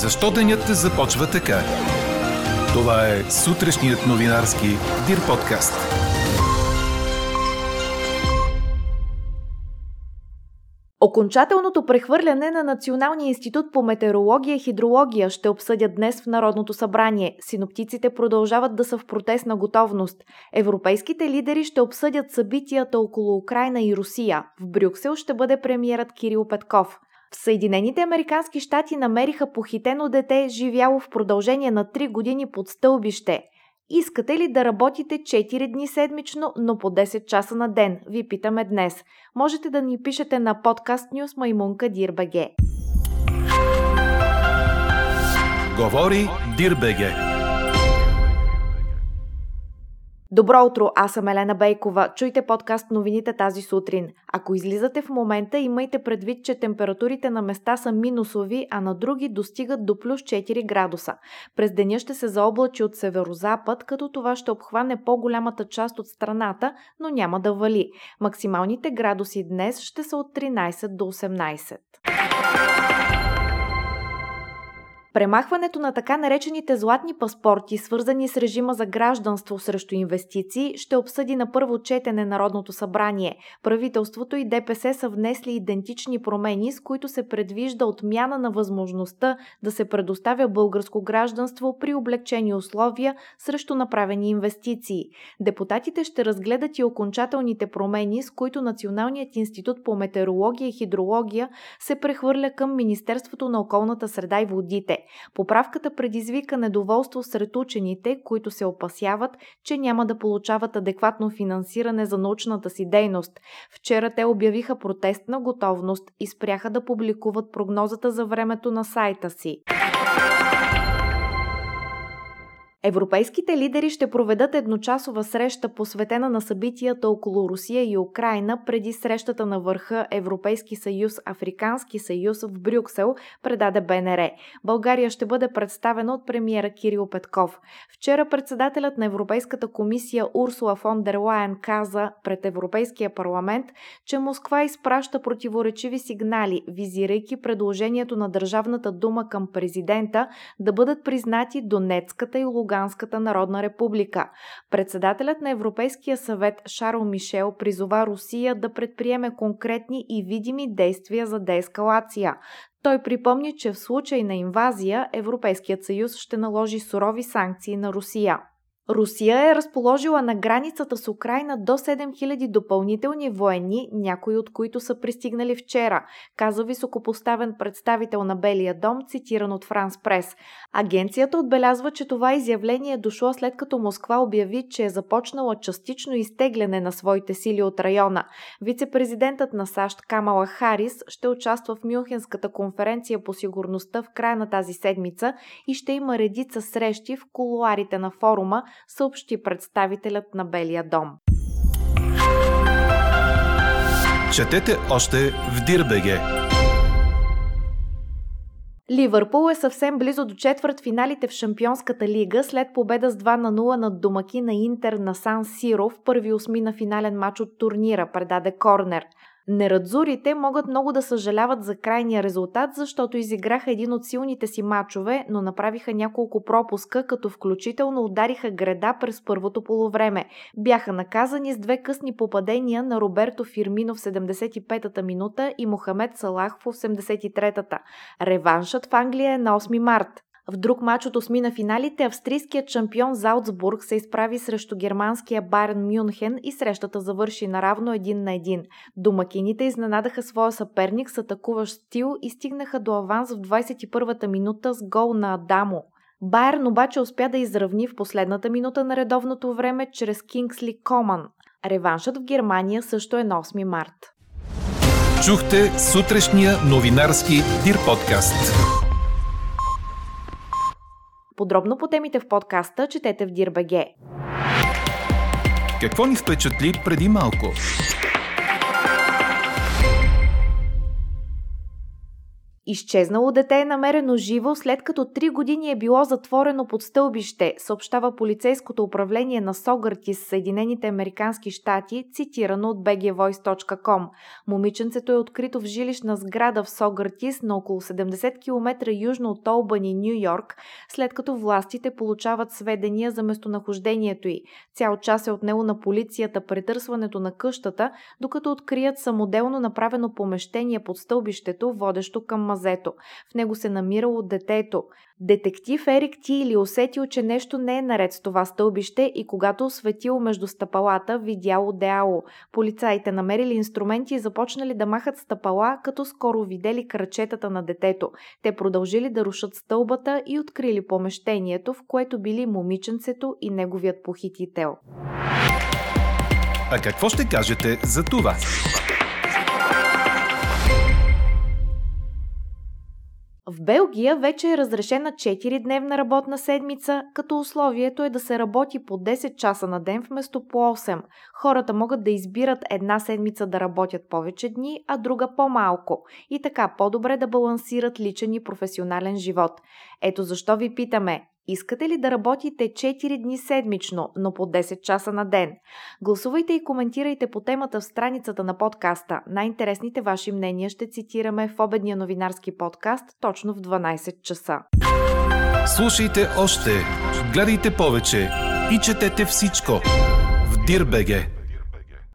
Защо денят започва така? Това е сутрешният новинарски Дир подкаст. Окончателното прехвърляне на Националния институт по метеорология и хидрология ще обсъдят днес в Народното събрание. Синоптиците продължават да са в протестна готовност. Европейските лидери ще обсъдят събитията около Украина и Русия. В Брюксел ще бъде премиерът Кирил Петков. В Съединените Американски щати намериха похитено дете, живяло в продължение на 3 години под стълбище. Искате ли да работите 4 дни седмично, но по 10 часа на ден? Ви питаме днес. Можете да ни пишете на подкаст Нюс Маймунка Дирбеге. Говори Дирбеге. Добро утро, аз съм Елена Бейкова. Чуйте подкаст новините тази сутрин. Ако излизате в момента, имайте предвид, че температурите на места са минусови, а на други достигат до плюс 4 градуса. През деня ще се заоблачи от северозапад, като това ще обхване по-голямата част от страната, но няма да вали. Максималните градуси днес ще са от 13 до 18. Премахването на така наречените златни паспорти, свързани с режима за гражданство срещу инвестиции, ще обсъди на първо четене Народното събрание. Правителството и ДПС са внесли идентични промени, с които се предвижда отмяна на възможността да се предоставя българско гражданство при облегчени условия срещу направени инвестиции. Депутатите ще разгледат и окончателните промени, с които Националният институт по метеорология и хидрология се прехвърля към Министерството на околната среда и водите. Поправката предизвика недоволство сред учените, които се опасяват, че няма да получават адекватно финансиране за научната си дейност. Вчера те обявиха протестна готовност и спряха да публикуват прогнозата за времето на сайта си. Европейските лидери ще проведат едночасова среща, посветена на събитията около Русия и Украина преди срещата на върха Европейски съюз Африкански съюз в Брюксел, предаде БНР. България ще бъде представена от премиера Кирил Петков. Вчера председателят на Европейската комисия Урсула фон дер Лайен каза пред Европейския парламент, че Москва изпраща противоречиви сигнали, визирайки предложението на Държавната дума към президента да бъдат признати Донецката и Луганската Луганската народна република. Председателят на Европейския съвет Шарл Мишел призова Русия да предприеме конкретни и видими действия за деескалация. Той припомни, че в случай на инвазия Европейският съюз ще наложи сурови санкции на Русия. Русия е разположила на границата с Украина до 7000 допълнителни военни, някои от които са пристигнали вчера, каза високопоставен представител на Белия дом, цитиран от Франс Прес. Агенцията отбелязва, че това изявление е дошло след като Москва обяви, че е започнала частично изтегляне на своите сили от района. Вицепрезидентът на САЩ Камала Харис ще участва в Мюнхенската конференция по сигурността в края на тази седмица и ще има редица срещи в колуарите на форума, съобщи представителят на Белия дом. Четете още в Дирбеге. Ливърпул е съвсем близо до четвърт финалите в Шампионската лига след победа с 2 на 0 над домаки на Интер на Сан Сиро в първи осмина финален матч от турнира, предаде Корнер. Нерадзурите могат много да съжаляват за крайния резултат, защото изиграха един от силните си матчове, но направиха няколко пропуска, като включително удариха града през първото полувреме. Бяха наказани с две късни попадения на Роберто Фирмино в 75-та минута и Мохамед Салах в 83-та. Реваншът в Англия е на 8 март. В друг матч от осми на финалите австрийският шампион Заутсбург се изправи срещу германския Байерн Мюнхен и срещата завърши наравно един на един. Домакините изненадаха своя съперник с атакуващ стил и стигнаха до аванс в 21-та минута с гол на Адамо. Байерн обаче успя да изравни в последната минута на редовното време чрез Кингсли Коман. Реваншът в Германия също е на 8 март. Чухте сутрешния новинарски Дир подкаст. Подробно по темите в подкаста четете в Дирбеге. Какво ни впечатли преди малко? Изчезнало дете е намерено живо след като 3 години е било затворено под стълбище, съобщава полицейското управление на Согъртис, Съединените Американски щати, цитирано от bgvoice.com. Момиченцето е открито в жилищна сграда в Согъртис на около 70 км южно от Олбани, Нью Йорк, след като властите получават сведения за местонахождението й. Цял час е отнело на полицията претърсването на къщата, докато открият самоделно направено помещение под стълбището, водещо към мазето. В него се намирало детето. Детектив Ерик Тили усетил, че нещо не е наред с това стълбище и когато осветил между стъпалата, видяло Деало. Полицаите намерили инструменти и започнали да махат стъпала, като скоро видели кръчетата на детето. Те продължили да рушат стълбата и открили помещението, в което били момиченцето и неговият похитител. А какво ще кажете за това? В Белгия вече е разрешена 4-дневна работна седмица, като условието е да се работи по 10 часа на ден вместо по 8. Хората могат да избират една седмица да работят повече дни, а друга по-малко. И така по-добре да балансират личен и професионален живот. Ето защо ви питаме, Искате ли да работите 4 дни седмично, но по 10 часа на ден? Гласувайте и коментирайте по темата в страницата на подкаста. Най-интересните ваши мнения ще цитираме в обедния новинарски подкаст точно в 12 часа. Слушайте още, гледайте повече и четете всичко в Дирбеге.